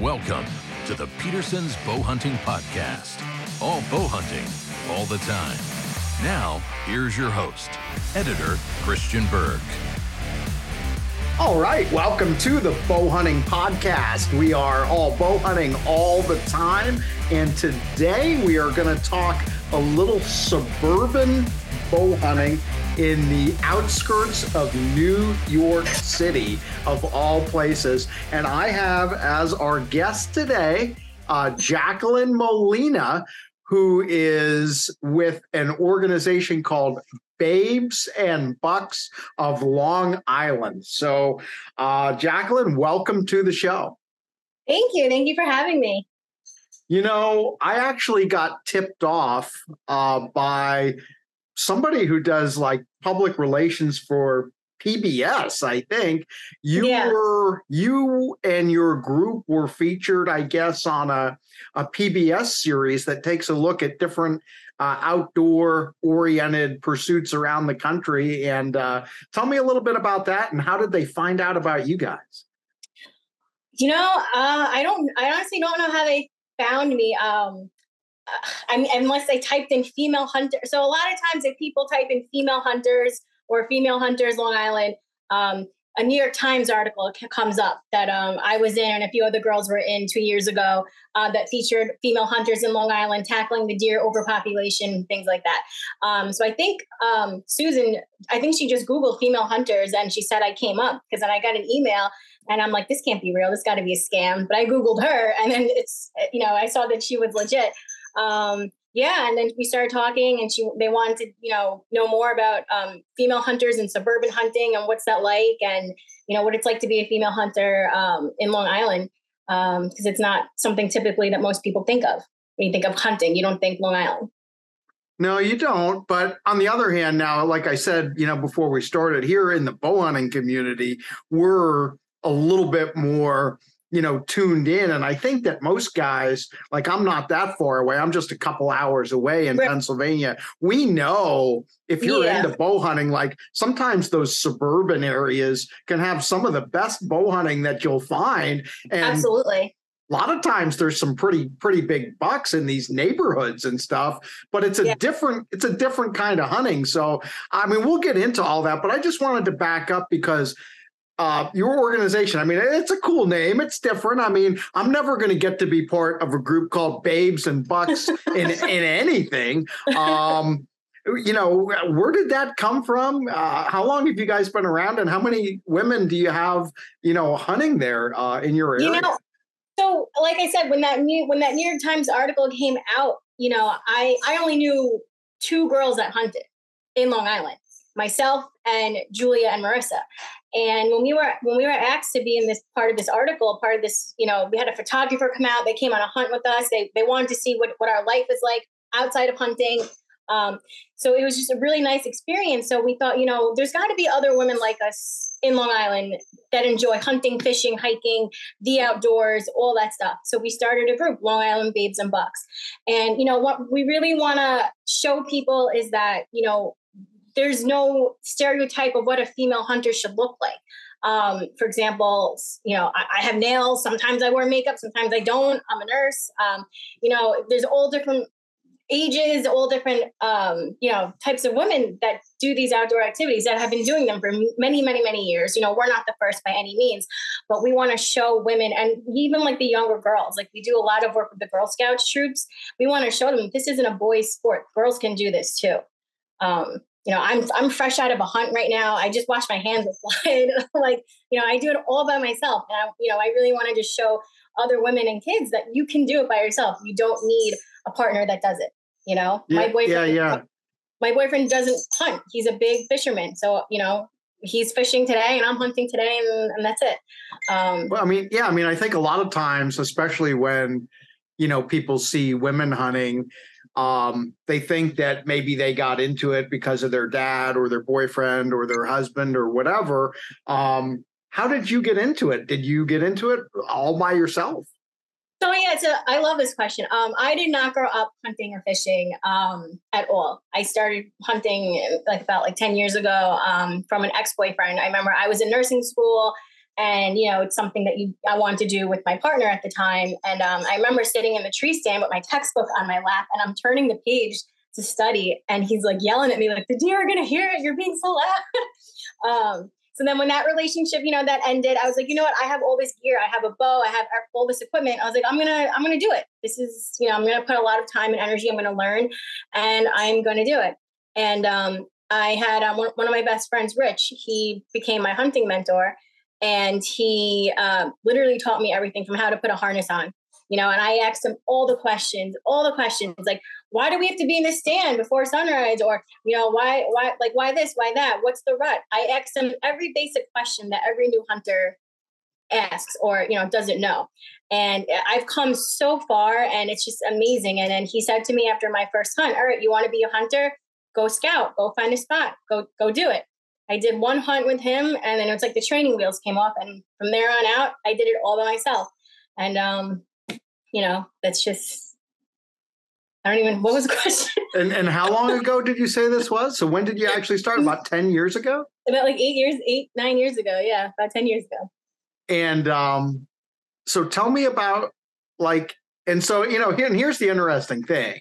Welcome to the Petersen's Bow Hunting Podcast. All bow hunting, all the time. Now, here's your host, editor Christian Berg. All right, welcome to the Bow Hunting Podcast. We are all bow hunting all the time, and today we are going to talk a little suburban bow hunting in the outskirts of New York City, of all places. And I have as our guest today, uh, Jacqueline Molina, who is with an organization called Babes and Bucks of Long Island. So, uh, Jacqueline, welcome to the show. Thank you. Thank you for having me. You know, I actually got tipped off uh, by somebody who does like public relations for PBS, I think. You yeah. were you and your group were featured, I guess, on a, a PBS series that takes a look at different uh, outdoor oriented pursuits around the country. And uh, tell me a little bit about that and how did they find out about you guys? You know, uh, I don't, I honestly don't know how they found me. Um, I mean, unless they typed in female hunter. So a lot of times, if people type in female hunters or female hunters Long Island, um, a New York Times article comes up that um, I was in and a few other girls were in two years ago uh, that featured female hunters in Long Island tackling the deer overpopulation, things like that. Um, so I think um, Susan, I think she just Googled female hunters and she said I came up because then I got an email and I'm like, this can't be real. This got to be a scam. But I Googled her and then it's, you know, I saw that she was legit um, yeah, and then we started talking, and she they wanted to you know know more about um, female hunters and suburban hunting and what's that like, and you know what it's like to be a female hunter um, in Long Island Um, because um, it's not something typically that most people think of when you think of hunting. You don't think Long Island. No, you don't. But on the other hand, now, like I said, you know, before we started here in the bow hunting community, we're a little bit more you know, tuned in. And I think that most guys, like I'm not that far away, I'm just a couple hours away in. Pennsylvania. We know if you're yeah. into bow hunting, like sometimes those suburban areas can have some of the best bow hunting that you'll find. And Absolutely. A lot of times there's some pretty pretty big bucks in these neighborhoods and stuff, but it's a yeah. different it's a different kind of hunting. So I mean, we'll get into all that, but I just wanted to back up because uh, your organization. I mean, it's a cool name. It's different. I mean, I'm never going to get to be part of a group called Babes and Bucks in in anything. Um, you know, where did that come from? Uh, how long have you guys been around, and how many women do you have? You know, hunting there uh, in your area. You know, so like I said, when that new when that New York Times article came out, you know, I I only knew two girls that hunted in Long Island myself and Julia and Marissa. And when we were when we were asked to be in this part of this article, part of this, you know, we had a photographer come out. They came on a hunt with us. They they wanted to see what what our life is like outside of hunting. Um, so it was just a really nice experience. So we thought, you know, there's got to be other women like us in Long Island that enjoy hunting, fishing, hiking, the outdoors, all that stuff. So we started a group, Long Island Babes and Bucks. And you know what we really want to show people is that you know there's no stereotype of what a female hunter should look like. Um, for example, you know, I, I, have nails. Sometimes I wear makeup. Sometimes I don't. I'm a nurse. Um, you know, there's all different ages, all different, um, you know, types of women that do these outdoor activities that have been doing them for many, many, many years. You know, we're not the first by any means, but we want to show women and even like the younger girls. Like we do a lot of work with the Girl Scouts troops. We want to show them this isn't a boys' sport. Girls can do this too. Um, you know, I'm I'm fresh out of a hunt right now. I just washed my hands with blood. like, you know, I do it all by myself. And I, you know, I really want to just show other women and kids that you can do it by yourself. You don't need a partner that does it. You know, yeah, my boyfriend. Yeah, yeah. My boyfriend doesn't hunt. He's a big fisherman. So, you know, he's fishing today and I'm hunting today and, and that's it. Um, well, I mean, yeah, I mean, I think a lot of times, especially when, you know, people see women hunting, um, they think that maybe they got into it because of their dad or their boyfriend or their husband or whatever. Um, how did you get into it? Did you get into it all by yourself? So yeah, so I love this question. Um, I did not grow up hunting or fishing um, at all. I started hunting like about like ten years ago um, from an ex boyfriend. I remember I was in nursing school and you know it's something that you I wanted to do with my partner at the time. And um, I remember sitting in the tree stand with my textbook on my lap, and I'm turning the page to study, and he's like yelling at me like, "The deer are gonna hear it. You're being so loud." um, so then when that relationship, you know, that ended, I was like, you know what? I have all this gear. I have a bow. I have all this equipment. I was like, I'm gonna, I'm gonna do it. This is, you know, I'm gonna put a lot of time and energy. I'm gonna learn, and I'm gonna do it. And um, I had um, one of my best friends, Rich. He became my hunting mentor, and he uh, literally taught me everything from how to put a harness on you know, and I asked him all the questions, all the questions, like, why do we have to be in the stand before sunrise? Or, you know, why, why, like, why this, why that? What's the rut? I asked him every basic question that every new hunter asks or, you know, doesn't know. And I've come so far and it's just amazing. And then he said to me after my first hunt, all right, you want to be a hunter? Go scout, go find a spot, go, go do it. I did one hunt with him and then it was like the training wheels came off. And from there on out, I did it all by myself. And um, you know, that's just I don't even what was the question? and and how long ago did you say this was? So when did you actually start? About 10 years ago? About like eight years, eight, nine years ago. Yeah, about 10 years ago. And um, so tell me about like, and so, you know, and here's the interesting thing.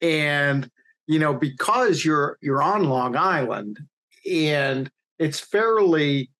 And, you know, because you're you're on Long Island and it's fairly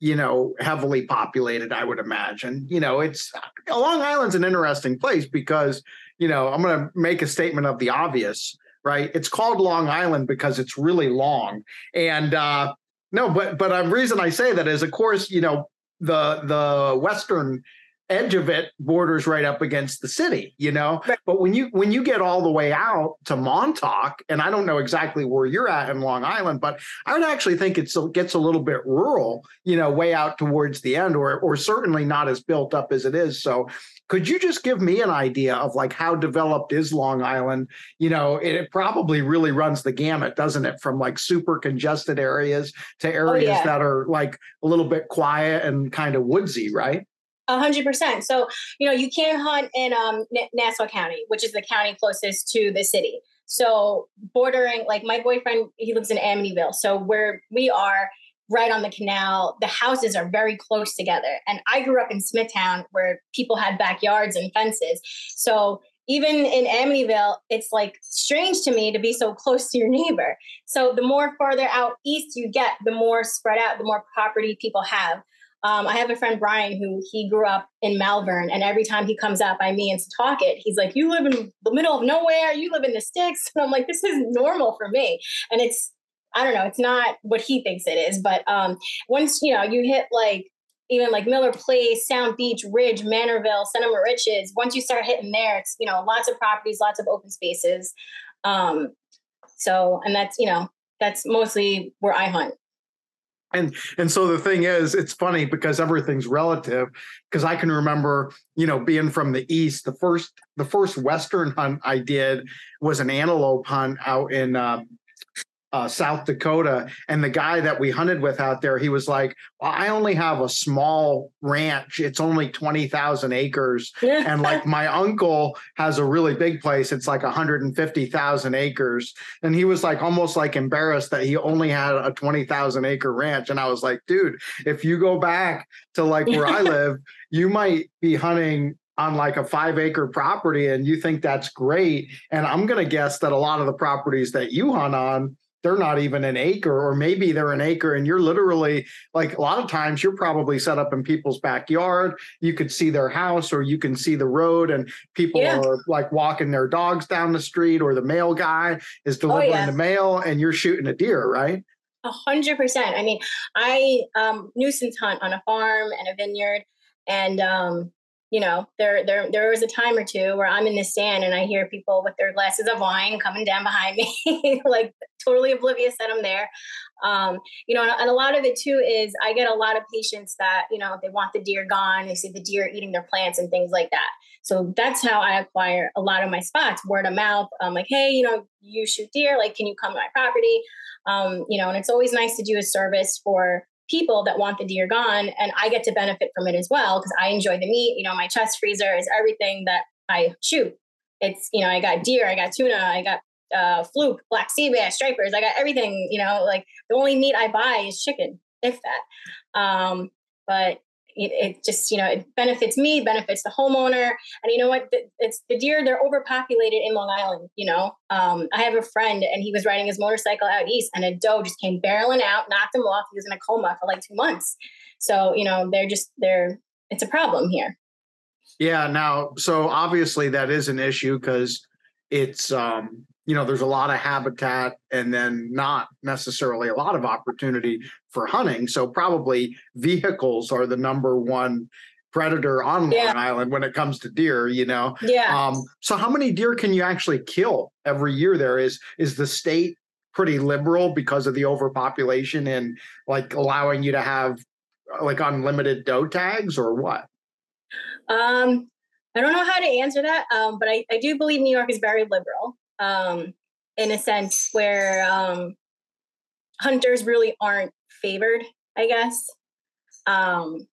you know, heavily populated, I would imagine. You know, it's Long Island's an interesting place because, you know, I'm going to make a statement of the obvious, right? It's called Long Island because it's really long. And uh no, but but the reason I say that is of course, you know, the the western edge of it borders right up against the city, you know. Right. But when you when you get all the way out to Montauk, and I don't know exactly where you're at in Long Island, but I would actually think it gets a little bit rural, you know, way out towards the end, or or certainly not as built up as it is. So could you just give me an idea of like how developed is Long Island? You know, it, it probably really runs the gamut, doesn't it? From like super congested areas to oh, areas oh, yeah. that are like a little bit quiet and kind of woodsy, right? Hundred percent. So, you know, you can't hunt in um, Nassau County, which is the county closest to the city. So, bordering, like my boyfriend, he lives in Amityville. So, where we are, right on the canal, the houses are very close together. And I grew up in Smithtown, where people had backyards and fences. So, even in Amityville, it's like strange to me to be so close to your neighbor. So, the more farther out east you get, the more spread out, the more property people have. Um, I have a friend Brian who he grew up in Malverne, and every time he comes up by me talk it, he's like, "You live in the middle of nowhere. You live in the sticks." And I'm like, "This is normal for me." And it's, I don't know, it's not what he thinks it is. But um, once you know, you hit like even like Miller Place, Sound Beach, Ridge, Manorville, Center Moriches. Once you start hitting there, it's you know lots of properties, lots of open spaces. Um, so, and that's you know that's mostly where I hunt and and so the thing is it's funny because everything's relative because i can remember you know being from the east the first the first western hunt i did was an antelope hunt out in uh, uh, South Dakota, and the guy that we hunted with out there, he was like, well, "I only have a small ranch. It's only twenty thousand acres, and like my uncle has a really big place. It's like one hundred and fifty thousand acres." And he was like almost like embarrassed that he only had a twenty thousand acre ranch. And I was like, "Dude, if you go back to like where I live, you might be hunting on like a five acre property and you think that's great. And I'm going to guess that a lot of the properties that you hunt on they're not even an acre or maybe they're an acre and you're literally like a lot of times you're probably set up in people's backyard you could see their house or you can see the road and people yeah. are like walking their dogs down the street or the mail guy is oh, delivering oh, yeah. the mail and you're shooting a deer right a hundred percent i mean i um nuisance hunt on a farm and a vineyard and um you know, there there there was a time or two where I'm in the stand and I hear people with their glasses of wine coming down behind me, like totally oblivious that I'm there. Um, you know, and, a lot of it too is I get a lot of patients that you know they want the deer gone, they see the deer eating their plants and things like that. So that's how I acquire a lot of my spots, word of mouth. I'm like, hey, you know, you shoot deer, like, can you come to my property? Um, you know, and it's always nice to do a service for people that want the deer gone and I get to benefit from it as well because I enjoy the meat. You know, my chest freezer is everything that I shoot. It's, you know, I got deer, I got tuna, I got uh, fluke, black sea bass, stripers. I got everything, you know, like the only meat I buy is chicken, if that. Um, but it, just you know it benefits me benefits the homeowner. And you know what? It's the deer they're overpopulated in long island you know? Um, i have a friend and he was riding his motorcycle out east and a doe just came barreling out knocked him off. He was in a coma for like two months. So you know they're just they're it's a problem here. Yeah now so obviously that is an issue because it's um you know there's a lot of habitat and then not necessarily a lot of opportunity for hunting. So probably vehicles are the number one predator on yeah. long island when it comes to deer you know? Yeah um so how many deer can you actually kill every year there? Is is the state pretty liberal because of the overpopulation and like allowing you to have like unlimited doe tags or what? Um I don't know how to answer that, um, but I, I do believe New York is very liberal um, in a sense where um, hunters really aren't favored, I guess, um,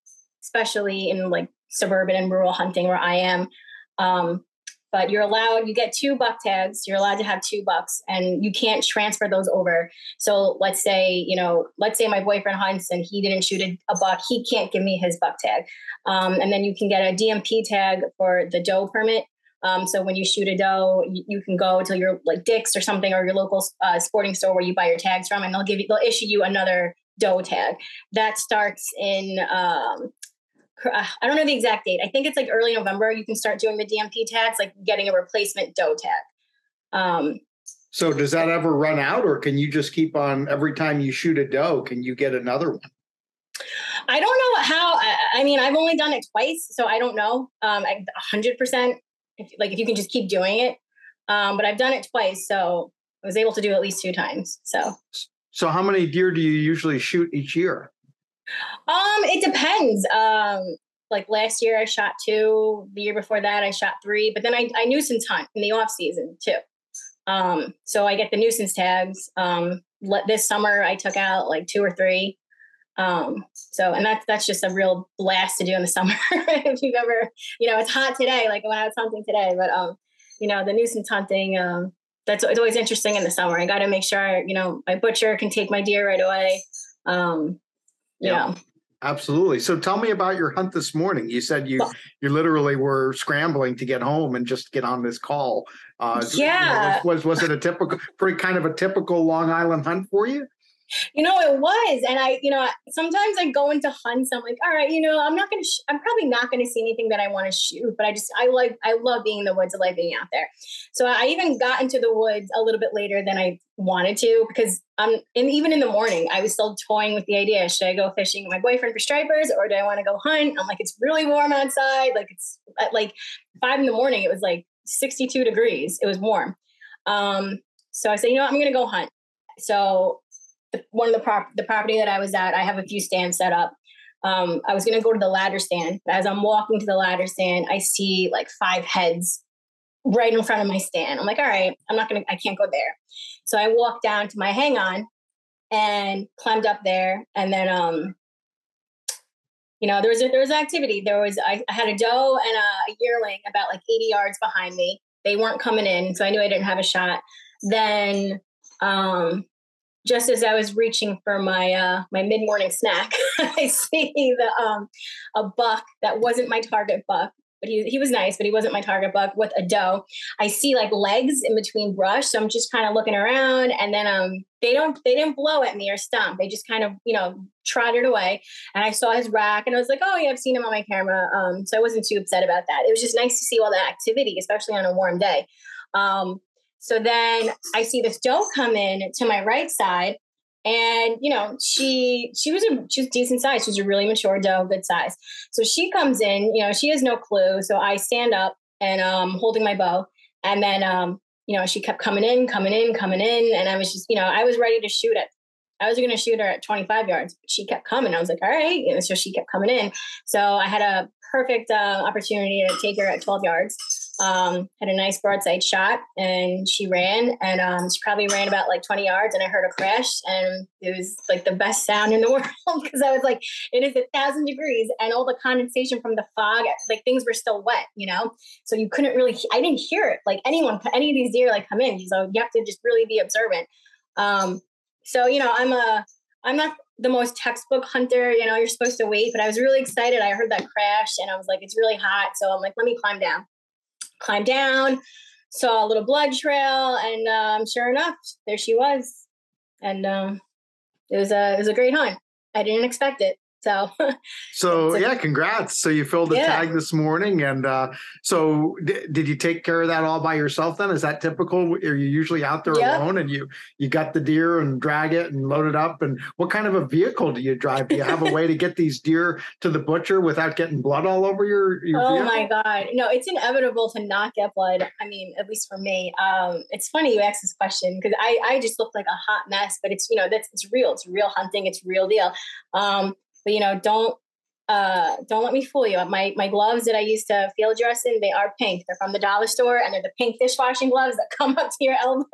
especially in like suburban and rural hunting where I am. Um, but you're allowed, you get two buck tags, you're allowed to have two bucks, and you can't transfer those over. So let's say, you know, let's say my boyfriend hunts and he didn't shoot a, a buck, he can't give me his buck tag. Um, and then you can get a DMP tag for the doe permit. Um, so when you shoot a doe, you, you, can go to your like Dick's or something or your local uh, sporting store where you buy your tags from, and they'll give you they'll issue you another doe tag. That starts in um, uh, I don't know the exact date. I think it's like early November. You can start doing the DMP tags, like getting a replacement doe tag. Um, so does that ever run out, or can you just keep on every time you shoot a doe? Can you get another one? I don't know how. I, I mean, I've only done it twice, so I don't know. Um, hundred percent if like if you can just keep doing it. Um, but I've done it twice, so I was able to do at least two times. So so how many deer do you usually shoot each year? Um, it depends. Um, like last year I shot two, the year before that I shot three, but then I, I nuisance hunt in the off season too. Um, so I get the nuisance tags. Um, let, this summer I took out like two or three. Um, so, and that's, that's just a real blast to do in the summer. if you've ever, you know, it's hot today, like when I was hunting today, but, um, you know, the nuisance hunting, um, that's it's always interesting in the summer. I got to make sure, you know, my butcher can take my deer right away. Um, yeah. yeah. Absolutely. So tell me about your hunt this morning. You said you you literally were scrambling to get home and just get on this call. Uh, yeah. You know, was, was was it a typical, pretty kind of a typical Long Island hunt for you? You know, it was. And I, you know, sometimes I go into hunts. I'm like, all right, you know, I'm not going to, sh- I'm probably not going to see anything that I want to shoot, but I just, I like, I love being in the woods. I like being out there. So I even got into the woods a little bit later than I wanted to because I'm, and even in the morning, I was still toying with the idea should I go fishing with my boyfriend for stripers or do I want to go hunt? I'm like, it's really warm outside. Like it's at like five in the morning, it was like 62 degrees. It was warm. Um, so I said, you know what, I'm going to go hunt. So the, one of the prop the property that I was at, I have a few stands set up. Um, I was gonna go to the ladder stand. As I'm walking to the ladder stand, I see like five heads right in front of my stand. I'm like, all right, I'm not gonna, I can't go there. So I walked down to my hang on and climbed up there, and then um, you know, there was a, there was activity. There was I, I had a doe and a, a yearling about like 80 yards behind me. They weren't coming in, so I knew I didn't have a shot. Then um, just as I was reaching for my uh, my mid morning snack, I see the um, a buck that wasn't my target buck, but he he was nice, but he wasn't my target buck with a doe. I see like legs in between brush, so I'm just kind of looking around, and then um they don't they didn't blow at me or stomp. They just kind of you know trotted away, and I saw his rack, and I was like, oh yeah, I've seen him on my camera. Um, so I wasn't too upset about that. It was just nice to see all that activity, especially on a warm day. Um, so then I see this doe come in to my right side. And you know, she she was a she was decent size. She was a really mature doe, good size. So she comes in, you know, she has no clue. So I stand up and um holding my bow. And then um, you know, she kept coming in, coming in, coming in. And I was just, you know, I was ready to shoot it. I was gonna shoot her at 25 yards, but she kept coming. I was like, all right. And so she kept coming in. So I had a perfect uh, opportunity to take her at 12 yards um, had a nice broadside shot and she ran and um, she probably ran about like 20 yards and I heard a crash and it was like the best sound in the world because I was like, it is a thousand degrees and all the condensation from the fog, like things were still wet, you know? So you couldn't really, I didn't hear it. Like anyone, any of these deer like come in. So you have to just really be observant. Um, so, you know, I'm a, I'm not the most textbook hunter. You know, you're supposed to wait, but I was really excited. I heard that crash and I was like, it's really hot. So I'm like, let me climb down. Climb down, saw a little blood trail, and um, sure enough, there she was. And um, it was a it was a great hunt. I didn't expect it. So, so yeah, congrats. So you filled the yeah. tag this morning, and uh, so d- did you take care of that all by yourself? Then is that typical? Are you usually out there yep. alone, and you you got the deer and drag it and load it up? And what kind of a vehicle do you drive? Do you have a way to get these deer to the butcher without getting blood all over your? your oh vehicle? my god, no! It's inevitable to not get blood. I mean, at least for me. Um, it's funny you ask this question because I I just look like a hot mess, but it's you know that's it's real. It's real hunting. It's real deal. Um, but you know, don't uh, don't let me fool you. My my gloves that I used to field dress in, they are pink. They're from the dollar store, and they're the pink dishwashing gloves that come up to your elbows.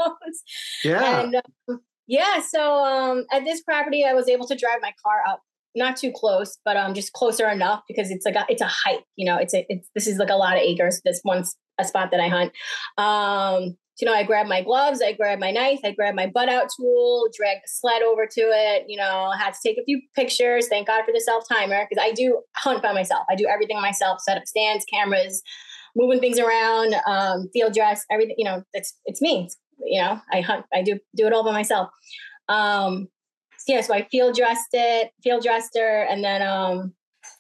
Yeah. And um, yeah, so um, at this property, I was able to drive my car up, not too close, but um, just closer enough because it's like a, it's a hike. You know, it's a it's this is like a lot of acres. This one a spot that I hunt. Um, you know, I grabbed my gloves, I grabbed my knife, I grabbed my butt out tool, dragged the sled over to it, you know, had to take a few pictures. Thank God for the self timer because I do hunt by myself. I do everything myself, set up stands, cameras, moving things around, um, field dress, everything, you know, it's, it's me. You know, I hunt, I do, do it all by myself. Um, so yeah, so I field dressed it, field dressed her, and then um,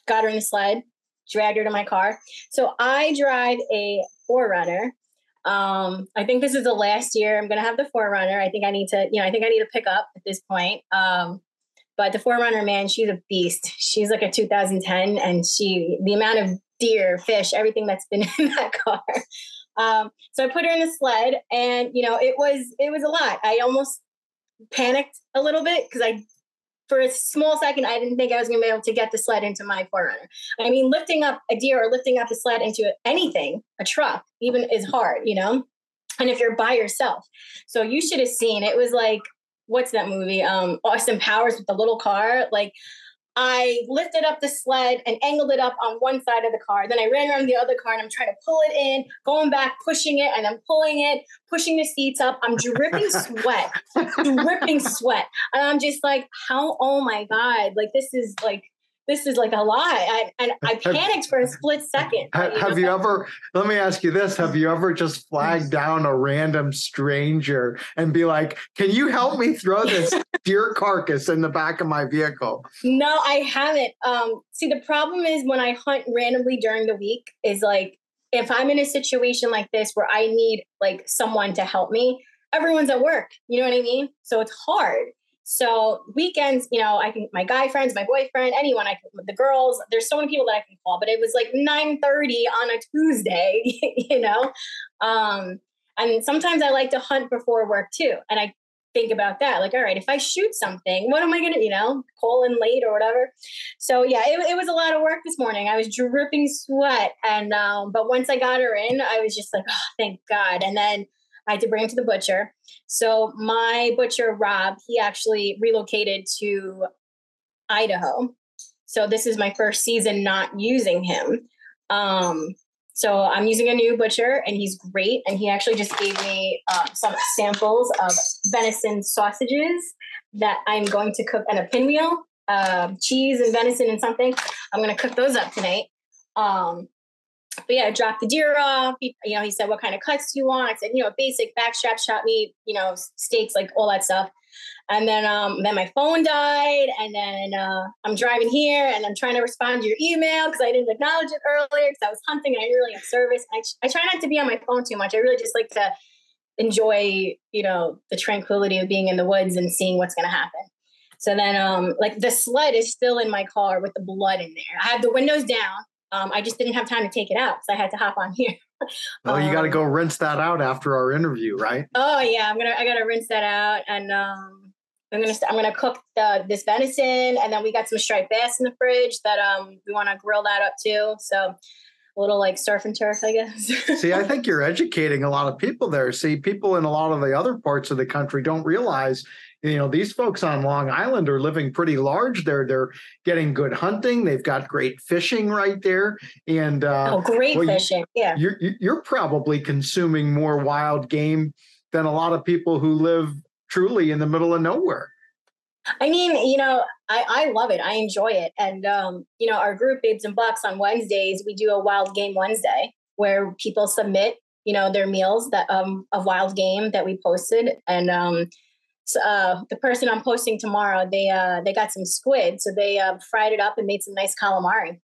got her in the sled, dragged her to my car. So I drive a 4Runner um, I think this is the last year I'm gonna have the 4Runner. I think I need to, you know, I think I need to pick up at this point. Um, but the 4Runner, man, she's a beast. She's like a 2010, and she the amount of deer, fish, everything that's been in that car. Um, so I put her in the sled, and you know, it was it was a lot. I almost panicked a little bit because I for a small second, I didn't think I was going to be able to get the sled into my 4Runner. I mean, lifting up a deer or lifting up a sled into anything, a truck, even is hard, you know? And if you're by yourself. So you should have seen it was like, what's that movie? Um, Austin Powers with the little car. Like, I lifted up the sled and angled it up on one side of the car. Then I ran around the other car and I'm trying to pull it in, going back, pushing it, and I'm pulling it, pushing the seats up. I'm dripping sweat, dripping sweat. And I'm just like, how, oh my God, like this is like this is like a lie. I, and I panicked for a split second. Have, you, have you ever, let me ask you this, have you ever just flagged down a random stranger and be like, can you help me throw this deer carcass in the back of my vehicle? No, I haven't. Um, see, the problem is when I hunt randomly during the week is like, if I'm in a situation like this where I need like someone to help me, everyone's at work. You know what I mean? So it's hard. So weekends, you know, I can my guy friends, my boyfriend, anyone I can the girls, there's so many people that I can call, but it was like 9:30 on a Tuesday, you know. Um, and sometimes I like to hunt before work too. And I think about that. Like, all right, if I shoot something, what am I gonna, you know, call in late or whatever? So yeah, it, it was a lot of work this morning. I was dripping sweat. And um, but once I got her in, I was just like, oh, thank God. And then I had to bring him to the butcher. So my butcher, Rob, he actually relocated to Idaho. So this is my first season not using him. Um, so I'm using a new butcher, and he's great. And he actually just gave me uh, some samples of venison sausages that I'm going to cook, and a pinwheel, uh, cheese and venison and something. I'm going to cook those up tonight. Um, but yeah, I dropped the deer off. He, you know, he said, "What kind of cuts do you want?" I said, "You know, basic backstrap shot meat, you know, steaks, like all that stuff." And then, um, then my phone died, and then uh, I'm driving here, and I'm trying to respond to your email because I didn't acknowledge it earlier because I was hunting and I really have service. I, I try not to be on my phone too much. I really just like to enjoy, you know, the tranquility of being in the woods and seeing what's going to happen. So then, um, like the sled is still in my car with the blood in there. I have the windows down. Um, I just didn't have time to take it out, so I had to hop on here. Oh, um, you got to go rinse that out after our interview, right? Oh yeah, I'm gonna I gotta rinse that out, and um, I'm gonna I'm gonna cook the this venison, and then we got some striped bass in the fridge that um we want to grill that up too. So a little like surf and turf, I guess. See, I think you're educating a lot of people there. See, people in a lot of the other parts of the country don't realize you know these folks on long island are living pretty large they're they're getting good hunting they've got great fishing right there and uh, oh great well, fishing yeah you're you're probably consuming more wild game than a lot of people who live truly in the middle of nowhere I mean, you know, I, I love it. I enjoy it. And, um, you know, our group, Babes and Bucks, on Wednesdays, we do a Wild Game Wednesday where people submit, you know, their meals that um, of wild game that we posted. And um, uh, the person I'm posting tomorrow, they uh, they got some squid. So they uh, fried it up and made some nice calamari.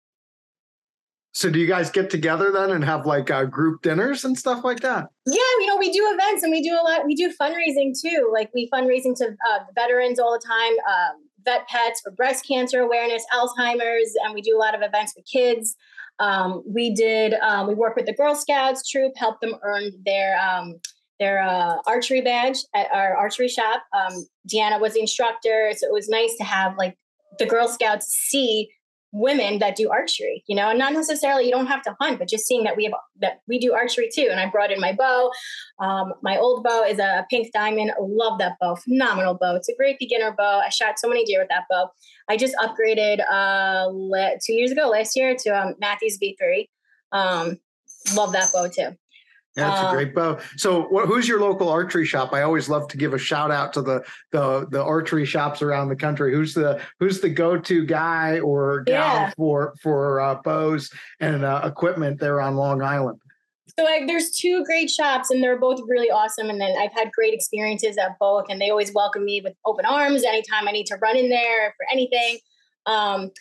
So do you guys get together then and have like uh, group dinners and stuff like that? Yeah, you know, we do events and we do a lot. We do fundraising too. Like we fundraising to uh, veterans all the time, um, vet pets for breast cancer awareness, Alzheimer's, and we do a lot of events with kids. Um, we did. Um, we work with the Girl Scouts troop, help them earn their um, their uh, archery badge at our archery shop. Um, Deanna was the instructor, so it was nice to have like the Girl Scouts see women that do archery, you know, and not necessarily you don't have to hunt, but just seeing that we have that we do archery too. And I brought in my bow. Um, my old bow is a pink diamond. Love that bow, phenomenal bow. It's a great beginner bow. I shot so many deer with that bow. I just upgraded uh, two years ago, last year, to um, Mathews V3. Um, love that bow too. That's a great bow. So, what, who's your local archery shop? I always love to give a shout out to the the the archery shops around the country. Who's the who's the go to guy or gal yeah. for for uh, bows and uh, equipment there on Long Island? So like, there's two great shops, and they're both really awesome. And then I've had great experiences at both, and they always welcome me with open arms anytime I need to run in there for anything. Um,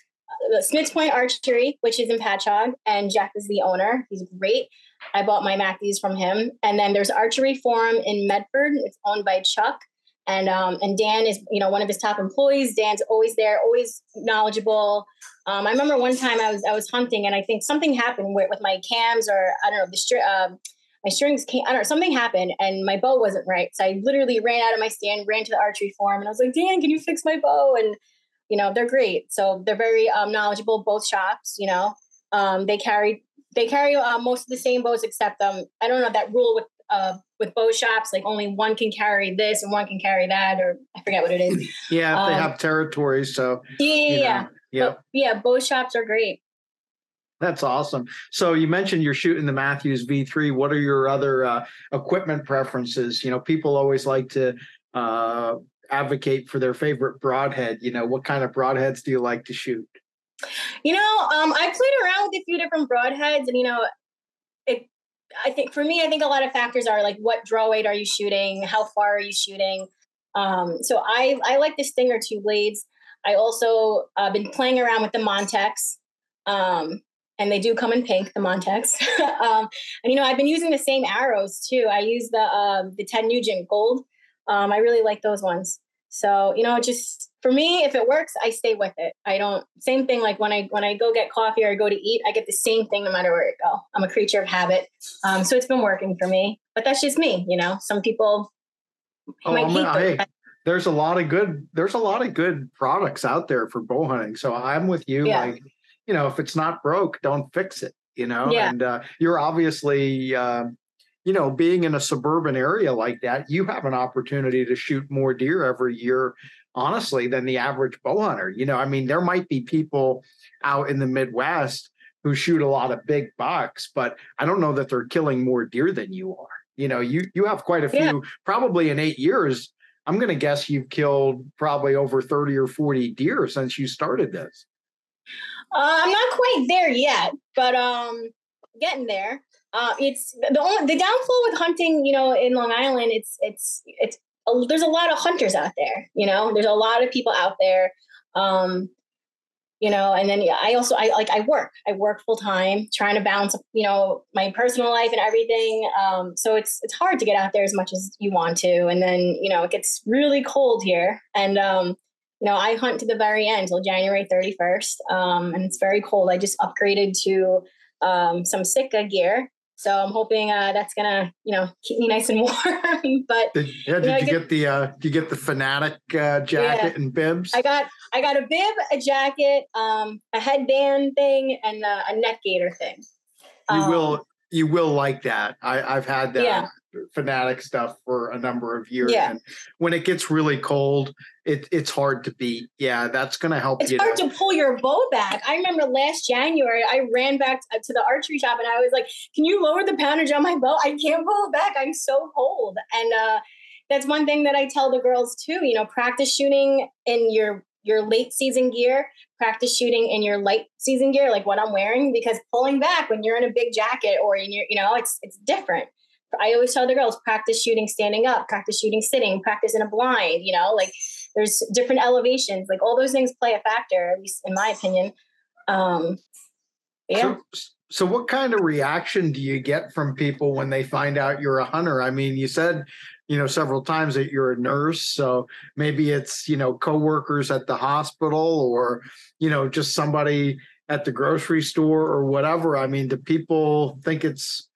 Smith's Point Archery, which is in Patchogue, and Jack is the owner. He's great. I bought my Mathews from him. And then there's Archery Forum in Medford. It's owned by Chuck. And um, and Dan is you know one of his top employees. Dan's always there, always knowledgeable. Um, I remember one time I was I was hunting and I think something happened with, with my cams or I don't know the uh, my strings came I don't know something happened and my bow wasn't right. So I literally ran out of my stand, ran to the archery forum, and I was like, Dan, can you fix my bow? And you know they're great. So they're very um, knowledgeable. Both shops, you know, um, they carry they carry uh, most of the same bows except um I don't know that rule with uh with bow shops like only one can carry this and one can carry that or I forget what it is. yeah, um, they have territories, so yeah, yeah, yeah. yeah. yeah, bow shops are great. That's awesome. So you mentioned you're shooting the Mathews V3. What are your other uh, equipment preferences? You know, people always like to uh, advocate for their favorite broadhead. You know, what kind of broadheads do you like to shoot? You know, um, I played around with a few different broadheads, and you know, it. I think for me, I think a lot of factors are like what draw weight are you shooting, how far are you shooting. Um, so I I like the Stinger two blades. I also uh, been playing around with the Montecs, um, and they do come in pink, the Montecs. um, and you know, I've been using the same arrows too. I use the uh, the Ted Nugent Gold. Um, I really like those ones. So, you know, just for me, if it works, I stay with it. I don't same thing like when I when I go get coffee or I go to eat, I get the same thing no matter where I go. I'm a creature of habit. Um, so it's been working for me. But that's just me, you know. Some people oh, might hate I, there's a lot of good there's a lot of good products out there for bow hunting. So I'm with you. Yeah. Like, you know, if it's not broke, don't fix it, you know. Yeah. And uh, you're obviously uh, you know, being in a suburban area like that, you have an opportunity to shoot more deer every year, honestly, than the average bow hunter. You know, I mean, there might be people out in the Midwest who shoot a lot of big bucks, but I don't know that they're killing more deer than you are. You know, you you have quite a few, yeah. probably in eight years. I'm going to guess you've killed probably over 30 or 40 deer since you started this. Uh, I'm not quite there yet, but um, getting there. Uh, it's the only the downfall with hunting, you know, in Long Island. It's it's it's a, there's a lot of hunters out there. You know, there's a lot of people out there. Um, you know, and then yeah, I also I like I work. I work full time, trying to balance, you know, my personal life and everything. Um, so it's it's hard to get out there as much as you want to. And then you know, it gets really cold here, and um, you know, I hunt to the very end till January 31st, um, and it's very cold. I just upgraded to um, some Sitka gear, so I'm hoping uh, that's gonna, you know, keep me nice and warm. but did, yeah, did you, know, you get, get, the uh, did you get the fanatic uh, jacket yeah, and bibs? I got I got a bib, a jacket, um, a headband thing, and uh, a neck gaiter thing. You um, will you will like that. I, I've had that. Yeah fanatic stuff for a number of years. Yeah. And when it gets really cold, it, it's hard to beat. Yeah, that's going to help it's you. It's hard to pull your bow back. I remember last January, I ran back to the archery shop and I was like, can you lower the poundage on my bow? I can't pull it back. I'm so cold. And, uh, that's one thing that I tell the girls too. You know, practice shooting in your your late season gear, practice shooting in your light season gear, like what I'm wearing, because pulling back when you're in a big jacket or in your, you know, it's it's different. I always tell the girls practice shooting standing up, practice shooting sitting, practice in a blind, you know, like there's different elevations, like all those things play a factor, at least in my opinion. Um, yeah. So, so what kind of reaction do you get from people when they find out you're a hunter? I mean, you said, you know, several times that you're a nurse. So maybe it's, you know, coworkers at the hospital or, you know, just somebody at the grocery store or whatever. I mean, do people think it's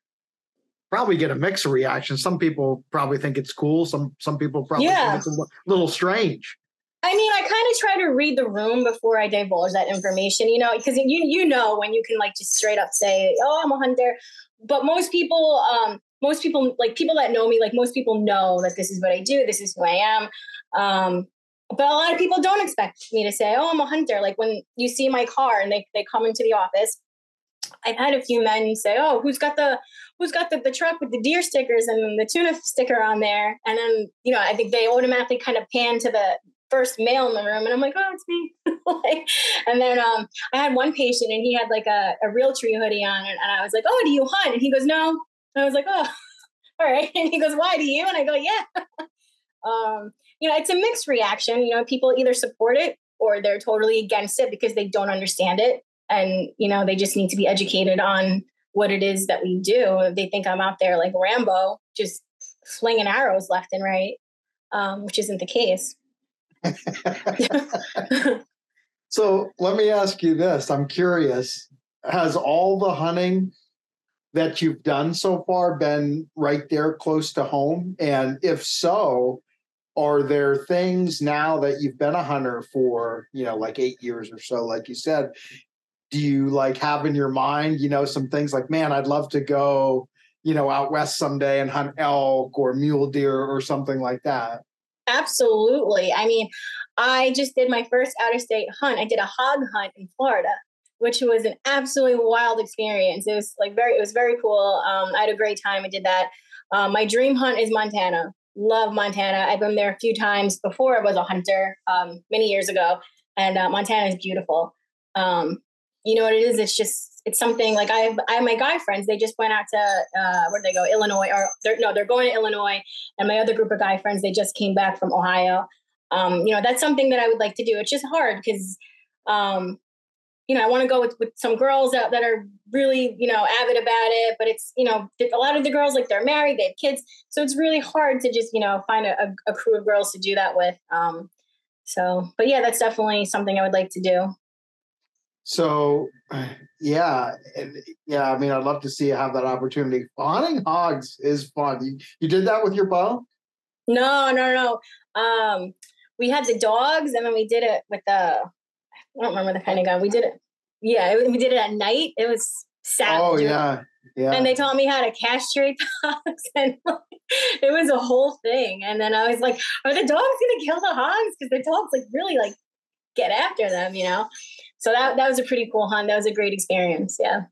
probably get a mix of reactions. Some people probably think it's cool. Some some people probably yeah. think it's a little strange. I mean, I kind of try to read the room before I divulge that information, you know, because you you know when you can like just straight up say, "Oh, I'm a hunter," but most people, um, most people like people that know me, like most people know that this is what I do, this is who I am. Um, but a lot of people don't expect me to say, "Oh, I'm a hunter." Like when you see my car and they they come into the office, I've had a few men say, "Oh, who's got the who's got the, the truck with the deer stickers and the tuna sticker on there?" And then you know, I think they automatically kind of pan to the first male in the room, and I'm like, "Oh, it's me." like, and then um, I had one patient, and he had like a, a Realtree hoodie on, and, and I was like, "Oh, do you hunt?" And he goes, "No." And I was like, "Oh, all right." And he goes, "Why do you?" And I go, "Yeah." um, you know, it's a mixed reaction. You know, people either support it or they're totally against it because they don't understand it and you know they just need to be educated on what it is that we do. They think i'm out there like rambo just flinging arrows left and right um, which isn't the case. So let me ask you this. I'm curious. Has all the hunting that you've done so far been right there close to home? And if so are there things now that you've been a hunter for you know like eight years or so like you said do you like have in your mind, you know, some things like, man, I'd love to go, you know, out west someday and hunt elk or mule deer or something like that? Absolutely. I mean, I just did my first out of state hunt. I did a hog hunt in Florida, which was an absolutely wild experience. It was like very, it was very cool. Um, I had a great time. I did that. Um, my dream hunt is Montana. Love Montana. I've been there a few times before I was a hunter um, many years ago, and uh, Montana is beautiful. Um, you know what it is? It's just it's something like I have I have my guy friends. They just went out to uh, where did they go? Illinois or they're no, they're going to Illinois. And my other group of guy friends, they just came back from Ohio. Um, you know, that's something that I would like to do. It's just hard because um, you know, I want to go with, with some girls that, that are really, you know, avid about it. But it's, you know, a lot of the girls like they're married, they have kids. So it's really hard to just, you know, find a, a crew of girls to do that with. Um, so, but yeah, that's definitely something I would like to do. So, yeah, yeah. I mean, I'd love to see you have that opportunity. Hunting hogs is fun. You, you did that with your bow? No, no, no. Um, we had the dogs, and then we did it with the. I don't remember the kind of gun we did it. Yeah, we did it at night. It was sad. Oh yeah, yeah. And they taught me how to castrate dogs, and it was a whole thing. And then I was like, "Are the dogs gonna kill the hogs?" Because the dogs like really like get after them, you know so that that was a pretty cool hunt. That was a great experience. Yeah.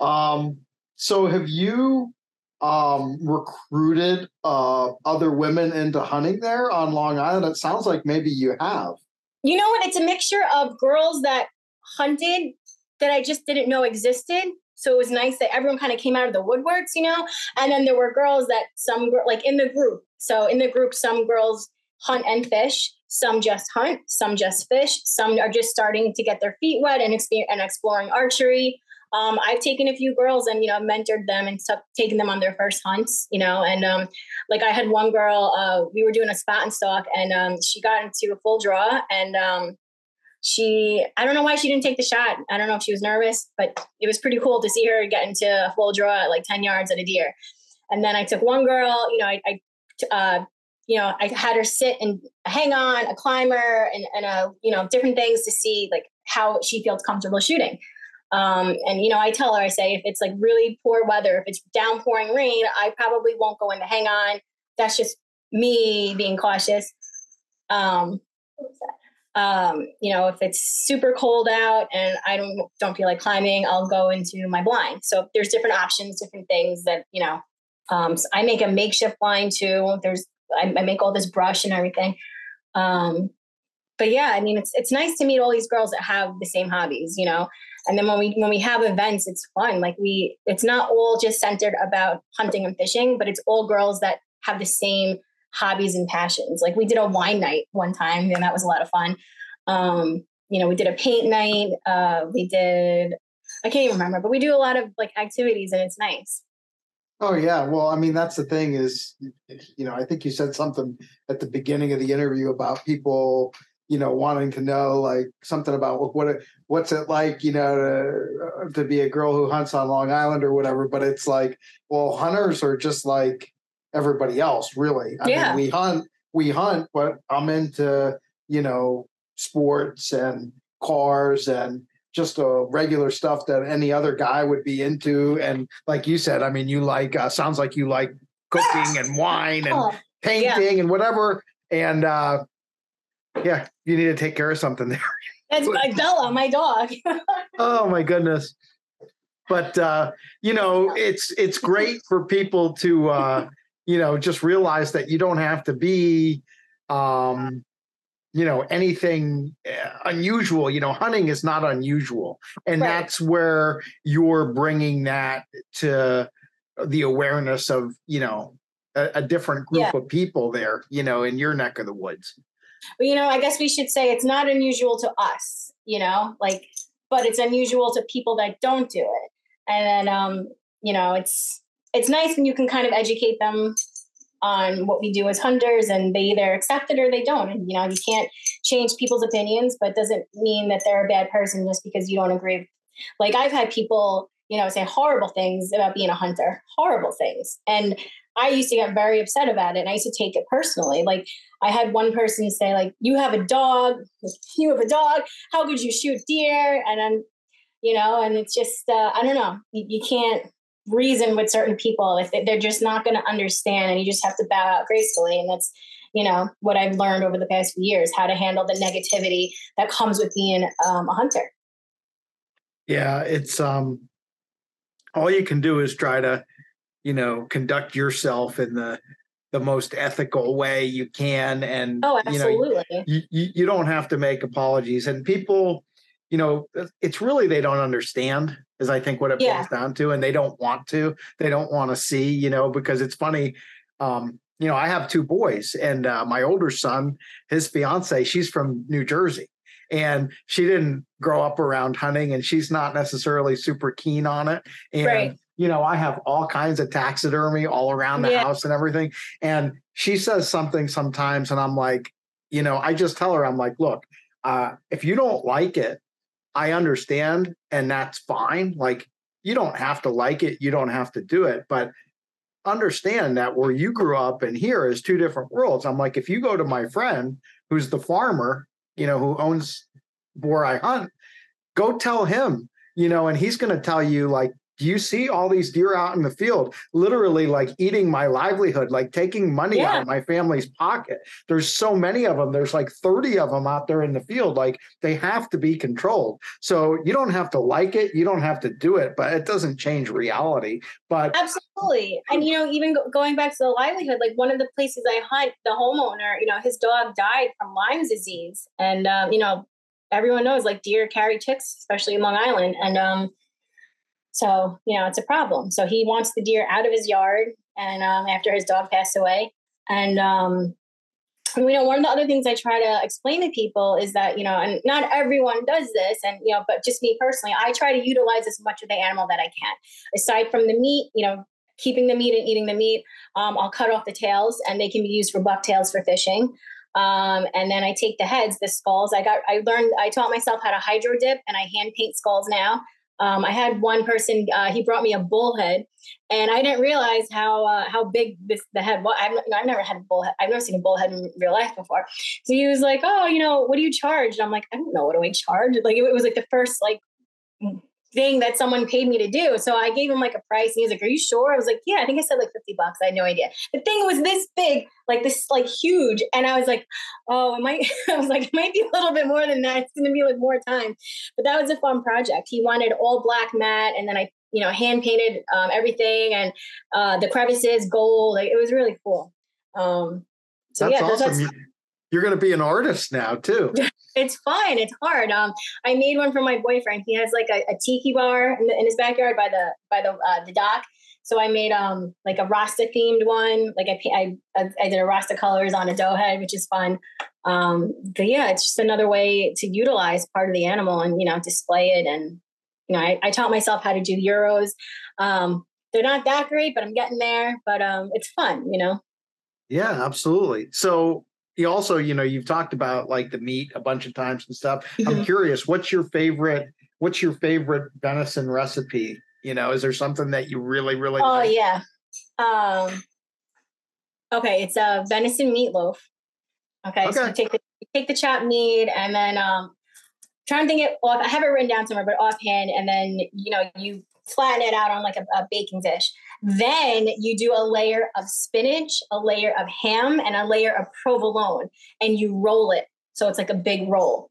Um. So have you um recruited uh other women into hunting there on Long Island? It sounds like maybe you have. You know what? It's a mixture of girls that hunted that I just didn't know existed. So it was nice that everyone kind of came out of the woodworks, you know. And then there were girls that some like in the group. So in the group, some girls hunt and fish, some just hunt, some just fish, some are just starting to get their feet wet and, exper- and exploring archery. Um, I've taken a few girls and you know mentored them and stuff, taken them on their first hunts. You know, and um, like I had one girl, uh, we were doing a spot and stalk, and um, she got into a full draw, and um, she I don't know why she didn't take the shot. I don't know if she was nervous, but it was pretty cool to see her get into a full draw at like ten yards at a deer. And then I took one girl, you know, I, I uh, you know, I had her sit and hang on a climber and, and a, you know, different things to see like how she feels comfortable shooting. Um, and, you know, I tell her, I say, if it's like really poor weather, if it's downpouring rain, I probably won't go in to hang on. That's just me being cautious. Um, um, you know, if it's super cold out and I don't don't feel like climbing, I'll go into my blind. So there's different options, different things that you know um, so I make a makeshift blind too. There's I, I make all this brush and everything. Um, but yeah, I mean, it's it's nice to meet all these girls that have the same hobbies, you know. And then when we when we have events, it's fun. Like we, it's not all just centered about hunting and fishing, but it's all girls that have the same hobbies and passions. Like we did a wine night one time, and that was a lot of fun. Um, you know, we did a paint night. Uh, we did I can't even remember, but we do a lot of like activities, and it's nice. Oh yeah, well, I mean that's the thing is, you know, I think you said something at the beginning of the interview about people, you know, wanting to know like something about what what's it like, you know, to, uh, to be a girl who hunts on Long Island or whatever. But it's like, well, hunters are just like everybody else, really. I yeah. mean, we hunt, we hunt, but I'm into, you know, sports and cars and just a regular stuff that any other guy would be into. And like you said, I mean, you like uh, sounds like you like cooking and wine and oh, painting yeah. and whatever. And uh, yeah, you need to take care of something there. That's my Bella, my dog. oh my goodness. But uh, you know, it's it's great for people to uh, you know just realize that you don't have to be um, you know anything eh, unusual you know hunting is not unusual and right. that's where you're bringing that to the awareness of you know a, a different group yeah. of people there you know in your neck of the woods well you know i guess we should say it's not unusual to us you know like but it's unusual to people that don't do it and then um you know it's it's nice when you can kind of educate them on what we do as hunters and they either accept it or they don't. And you know you can't change people's opinions but doesn't mean that they're a bad person just because you don't agree. Like i've had people you know say horrible things about being a hunter horrible things. And i used to get very upset about it and i used to take it personally. Like i had one person say like you have a dog. You have a dog? How could you shoot deer? And i'm you know and it's just uh, i don't know. You, you can't reason with certain people. If they're just not going to understand and you just have to bow out gracefully. And that's you know what i've learned over the past few years how to handle the negativity that comes with being um, a hunter. Yeah it's um all you can do is try to you know conduct yourself in the the most ethical way you can and oh absolutely you, know, you, you, you don't have to make apologies. And people you know it's really they don't understand is I think what it yeah. boils down to. And they don't want to, they don't want to see, you know, because it's funny. Um, you know, I have two boys, and uh, my older son, his fiance, she's from New Jersey, and she didn't grow up around hunting, and she's not necessarily super keen on it. And right. you know, I have all kinds of taxidermy all around the yeah. house and everything. And she says something sometimes, and I'm like, you know, I just tell her, I'm like, look, uh, if you don't like it, I understand, and that's fine. Like, you don't have to like it, you don't have to do it, but understand that where you grew up and here is two different worlds. I'm like, if you go to my friend who's the farmer, you know, who owns where I hunt, go tell him, you know, and he's going to tell you, like, you see all these deer out in the field literally like eating my livelihood like taking money yeah. out of my family's pocket? There's so many of them there's like 30 of them out there in the field. Like they have to be controlled. So you don't have to like it. You don't have to do it but it doesn't change reality. But absolutely. And you know even going back to the livelihood like one of the places i hunt the homeowner you know his dog died from lyme disease. And um, you know everyone knows like deer carry ticks especially in long island. And um so, you know, it's a problem. So he wants the deer out of his yard and um, after his dog passed away. And, um, you know, one of the other things I try to explain to people is that, you know, and not everyone does this, and, you know, but just me personally, I try to utilize as much of the animal that I can. Aside from the meat, you know, keeping the meat and eating the meat, um, I'll cut off the tails and they can be used for bucktails for fishing. Um, and then I take the heads, the skulls. I got, I learned, I taught myself how to hydro dip and I hand paint skulls now. Um, I had one person, uh, he brought me a bullhead, and I didn't realize how uh, how big this the head was. I've, I've never had a bullhead. I've never seen a bullhead in real life before. So he was like, "Oh, you know, what do you charge?" And I'm like, "I don't know. What do I charge?" Like it, it was like the first like thing that someone paid me to do. So I gave him like a price and he was like, Are you sure? I was like, Yeah, I think I said like 50 bucks. I had no idea. The thing was this big, like this, like huge. And I was like, Oh, it might, I was like, it might be a little bit more than that. It's going to be like more time. But that was a fun project. He wanted all black mat and then I, you know, hand painted um, everything and uh, the crevices gold. Like it was really cool. Um, So that's yeah, awesome. That's, You're going to be an artist now too. it's fun. It's hard. Um, I made one for my boyfriend. He has like a, a tiki bar in, the, in, his backyard by the by the uh, the dock. So I made um like a Rasta themed one. Like I, I I did a Rasta colors on a doe head, which is fun. Um, but yeah, it's just another way to utilize part of the animal and you know display it. And you know, I, I taught myself how to do euros. Um, they're not that great, but I'm getting there. But um, it's fun, you know. Yeah, absolutely. So you also, you know, you've talked about like the meat a bunch of times and stuff. I'm mm-hmm. curious, what's your favorite? What's your favorite venison recipe? You know, is there something that you really, really? Oh like? yeah. Um. Okay, it's a venison meatloaf. Okay, okay. so take the take the chopped meat and then um, trying to think it off. I have it written down somewhere, but offhand, and then you know you flatten it out on like a, a baking dish. Then you do a layer of spinach, a layer of ham, and a layer of provolone, and you roll it so it's like a big roll.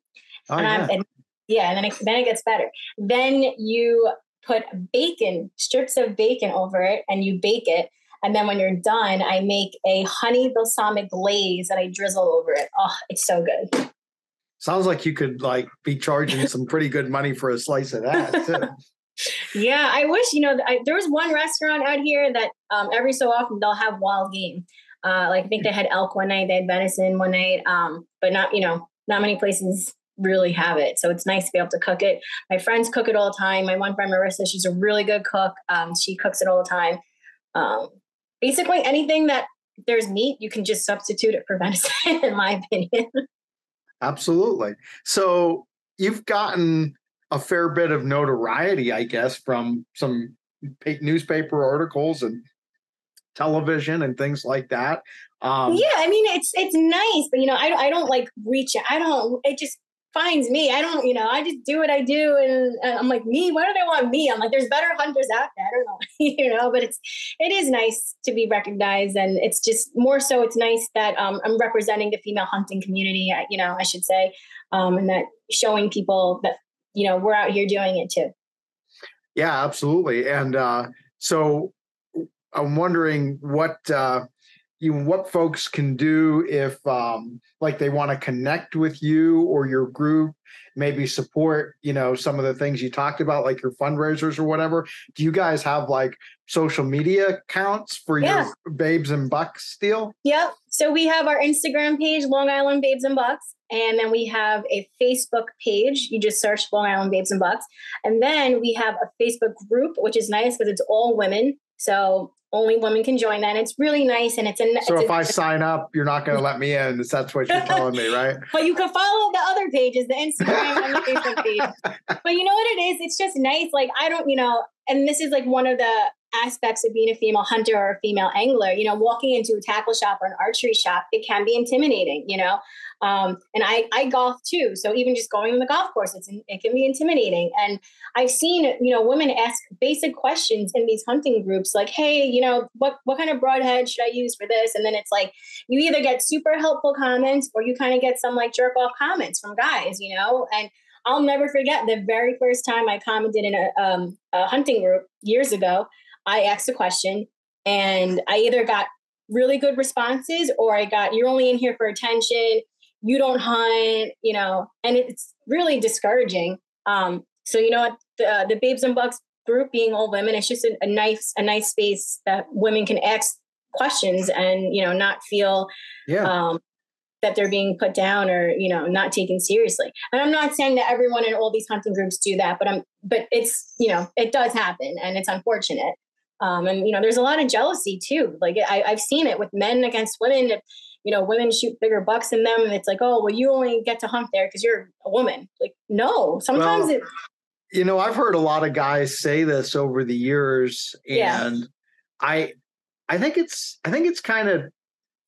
Oh, and, yeah. and yeah, and then it, then it gets better. Then you put bacon, strips of bacon over it, and you bake it. And then when you're done, I make a honey balsamic glaze that I drizzle over it. Oh, it's so good. Sounds like you could like be charging some pretty good money for a slice of that. Yeah, I wish you know. I, there was one restaurant out here that um, every so often they'll have wild game. Uh, like I think they had elk one night, they had venison one night, um, but not you know not many places really have it. So it's nice to be able to cook it. My friends cook it all the time. My one friend Marissa, she's a really good cook. Um, she cooks it all the time. Um, basically, anything that there's meat, you can just substitute it for venison, in my opinion. Absolutely. So you've gotten a fair bit of notoriety, I guess, from some newspaper articles and television and things like that. Um, yeah, I mean, it's it's nice, but you know, I I don't like reach. I don't. It just finds me. I don't, you know, I just do what I do, and, and, I'm like, me. Why do they want me? I'm like, there's better hunters out there. I don't know, you know. But it's it is nice to be recognized, and it's just more so. It's nice that um, I'm representing the female hunting community. You know, I should say, um, and that showing people that you know we're out here doing it too. Yeah absolutely. And uh, so i'm wondering what uh, you what folks can do if um, like they want to connect with you or your group maybe support you know some of the things you talked about like your fundraisers or whatever do you guys have like social media accounts for yeah. your babes and bucks deal yep so we have our instagram page long island babes and bucks and then we have a Facebook page. You just search Long Island Babes and Bucks. And then we have a Facebook group, which is nice because it's all women. So only women can join that. And it's really nice. And it's a. So it's if a, I sign up, you're not going to let me in. That's what you're telling me, right? but you can follow the other pages, the Instagram and the Facebook page. But you know what it is? It's just nice. Like, I don't, you know, and this is like one of the aspects of being a female hunter or a female angler. You know, walking into a tackle shop or an archery shop, it can be intimidating, you know. Um, and I, I golf too. So even just going on the golf course, it's, it can be intimidating. And I've seen, you know, women ask basic questions in these hunting groups, like, hey, you know, what, what kind of broadhead should I use for this? And then it's like, you either get super helpful comments or you kind of get some like jerk off comments from guys, you know? And I'll never forget the very first time I commented in a, um, a hunting group years ago. I asked a question and I either got really good responses or I got, you're only in here for attention you don't hunt, you know, and it's really discouraging. Um, so you know what, the, uh, the Babes and Bucks group being all women, it's just a, a nice a nice space that women can ask questions and you know not feel yeah. um, that they're being put down or you know not taken seriously. And I'm not saying that everyone in all these hunting groups do that, but I'm but it's you know it does happen and it's unfortunate. Um, and you know there's a lot of jealousy too. Like I, I've seen it with men against women you know, women shoot bigger bucks than them. And it's like, oh, well, you only get to hunt there because you're a woman. Like, no, sometimes well, it. You know, I've heard a lot of guys say this over the years, and yeah. I, I think it's, I think it's kind of,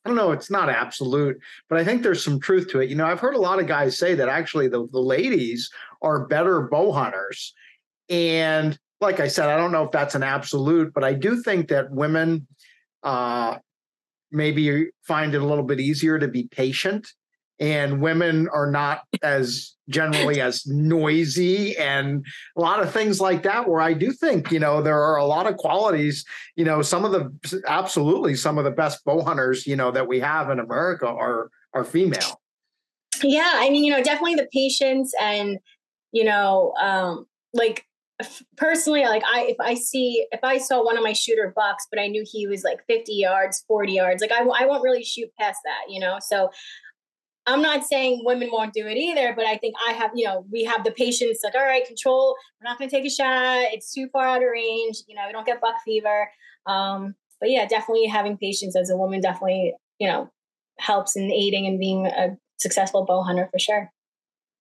I don't know, it's not absolute, but I think there's some truth to it. You know, I've heard a lot of guys say that actually the, the ladies are better bow hunters. And like I said, I don't know if that's an absolute, but I do think that women uh, maybe find it a little bit easier to be patient. And women are not as generally as noisy and a lot of things like that where i do think you know there are a lot of qualities you know some of the absolutely some of the best bow hunters you know that we have in america are are female. Yeah i mean you know definitely the patience and you know um like personally like i if i see if i saw one of my shooter bucks but i knew he was like 50 yards 40 yards like i, I won't really shoot past that you know so I'm not saying women won't do it either, but I think I have, you know, we have the patience like, all right, control. We're not going to take a shot. It's too far out of range. You know, we don't get buck fever. Um, but yeah, definitely having patience as a woman definitely, you know, helps in aiding and being a successful bow hunter for sure.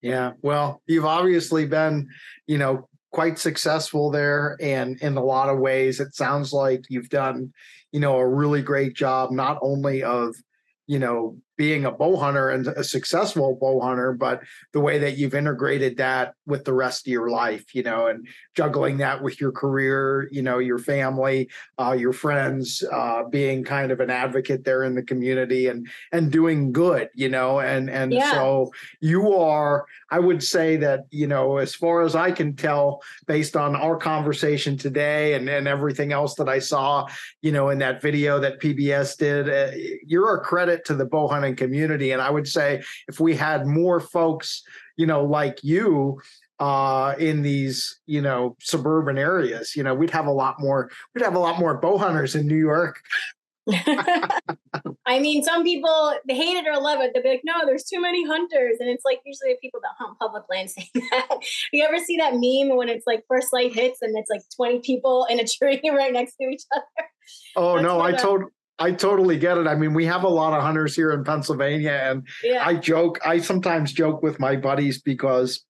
Yeah. Well, you've obviously been, you know, quite successful there. And in a lot of ways, it sounds like you've done, you know, a really great job, not only of, you know, being a bow hunter and a successful bow hunter, but the way that you've integrated that with the rest of your life, you know, and juggling that with your career, you know, your family, uh, your friends, uh, being kind of an advocate there in the community and and doing good, you know, and and yeah. so you are, I would say that, you know, as far as I can tell, based on our conversation today and and everything else that I saw, you know, in that video that PBS did, uh, you're a credit to the bow community. And I would say if we had more folks, you know, like you uh in these you know suburban areas you know we'd have a lot more we'd have a lot more bow hunters in new york I mean, some people they hate it or love it. They'll be like, "No, there's too many hunters," and it's like usually the people that hunt public land saying that. you ever see that meme when it's like first light hits and it's like 20 people in a tree right next to each other? Oh That's no, I told I totally get it. I mean, we have a lot of hunters here in Pennsylvania, and yeah. I joke. I sometimes joke with my buddies because,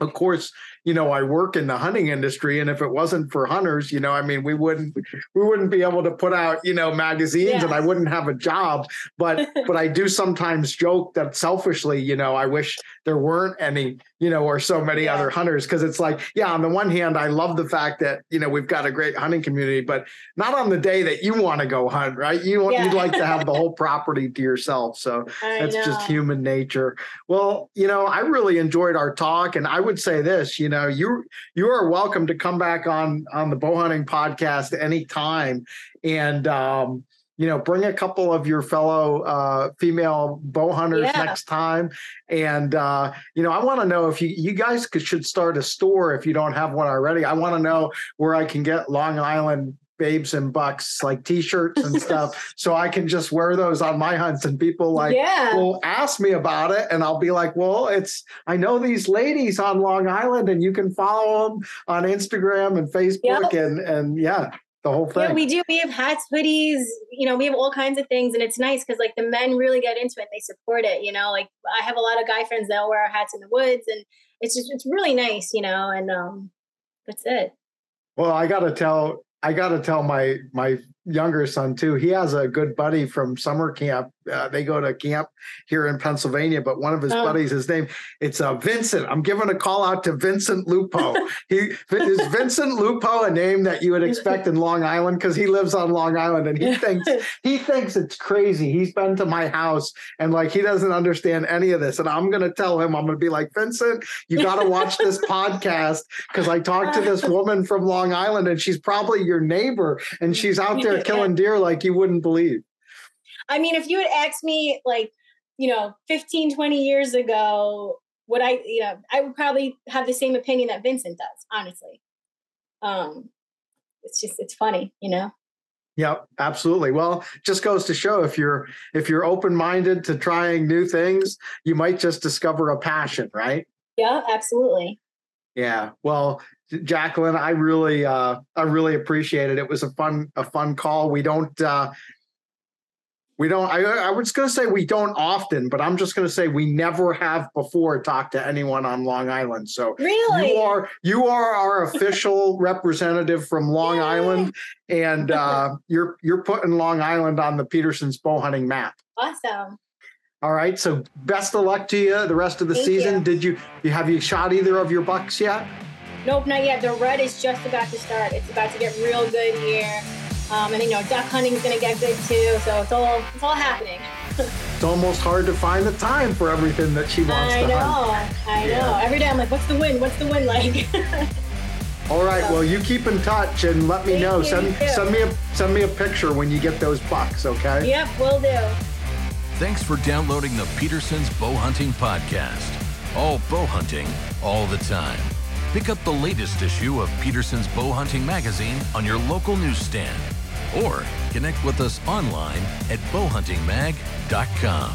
of course, you know, I work in the hunting industry, and if it wasn't for hunters, you know, I mean, we wouldn't we wouldn't be able to put out, you know, magazines, yeah. and I wouldn't have a job. But but I do sometimes joke that selfishly, you know, I wish there weren't any, you know, or so many yeah. other hunters because it's like, yeah, on the one hand, I love the fact that you know we've got a great hunting community, but not on the day that you want to go hunt, right? You yeah. you'd like to have the whole property to yourself. So I that's know. just human nature. Well, you know, I really enjoyed our talk, and I would say this, you know, you you are welcome to come back on on the bow hunting podcast anytime, and um, you know, bring a couple of your fellow uh, female bow hunters yeah. next time. And uh, you know, I want to know if you you guys could, should start a store if you don't have one already. I want to know where I can get Long Island babes and bucks like t-shirts and stuff so i can just wear those on my hunts and people like yeah. will ask me about it and i'll be like well it's i know these ladies on long island and you can follow them on instagram and facebook yep. and and yeah the whole thing. Yeah, we do. We have hats, hoodies, you know, we have all kinds of things. And it's nice because like the men really get into it. They support it, you know, like I have a lot of guy friends that'll wear our hats in the woods and it's just, it's really nice, you know, and um, that's it. Well, I got to tell I got to tell my my younger son too. He has a good buddy from summer camp. Uh, they go to camp here in Pennsylvania, but one of his oh. buddies, his name, it's uh, Vincent. I'm giving a call out to Vincent Lupo. he is Vincent Lupo a name that you would expect in Long Island because he lives on Long Island and he thinks he thinks it's crazy. He's been to my house and like he doesn't understand any of this. And I'm gonna tell him, I'm gonna be like, Vincent, you got to watch this podcast because I talked to this woman from Long Island and she's probably your neighbor and she's out there there killing deer like you wouldn't believe. I mean, if you had asked me like, you know, 15, 20 years ago, would I, you know, I would probably have the same opinion that Vincent does, honestly. Um, it's just, it's funny, you know? Yep, absolutely. Well, just goes to show if you're if you're open-minded to trying new things, you might just discover a passion, right? Yeah, absolutely. Yeah. Well, Jacqueline, I really, uh, I really appreciate it. It was a fun, a fun call. We don't, uh, we don't. I, I was going to say we don't often, but I'm just going to say we never have before talked to anyone on Long Island. So really, you are you are our official representative from Long Yay. Island, and uh, you're you're putting Long Island on the Petersen's bow hunting map. Awesome. All right. So best of luck to you the rest of the Thank season. You. Did you, you have you shot either of your bucks yet? Nope, not yet. The rut is just about to start. It's about to get real good here. Um, and you know, duck hunting is going to get good too. So it's all it's all happening. it's almost hard to find the time for everything that she wants I to know. hunt. I Yeah. know. Every day I'm like, what's the wind? What's the wind like? All right, well, you keep in touch and let me Thank know. you, Send you send me a send me a picture when you get those bucks, okay? yep, we'll do. Thanks for downloading the Petersen's Bow Hunting Podcast. All bow hunting, all the time. Pick up the latest issue of Petersen's Bow Hunting Magazine on your local newsstand or connect with us online at bowhuntingmag.com.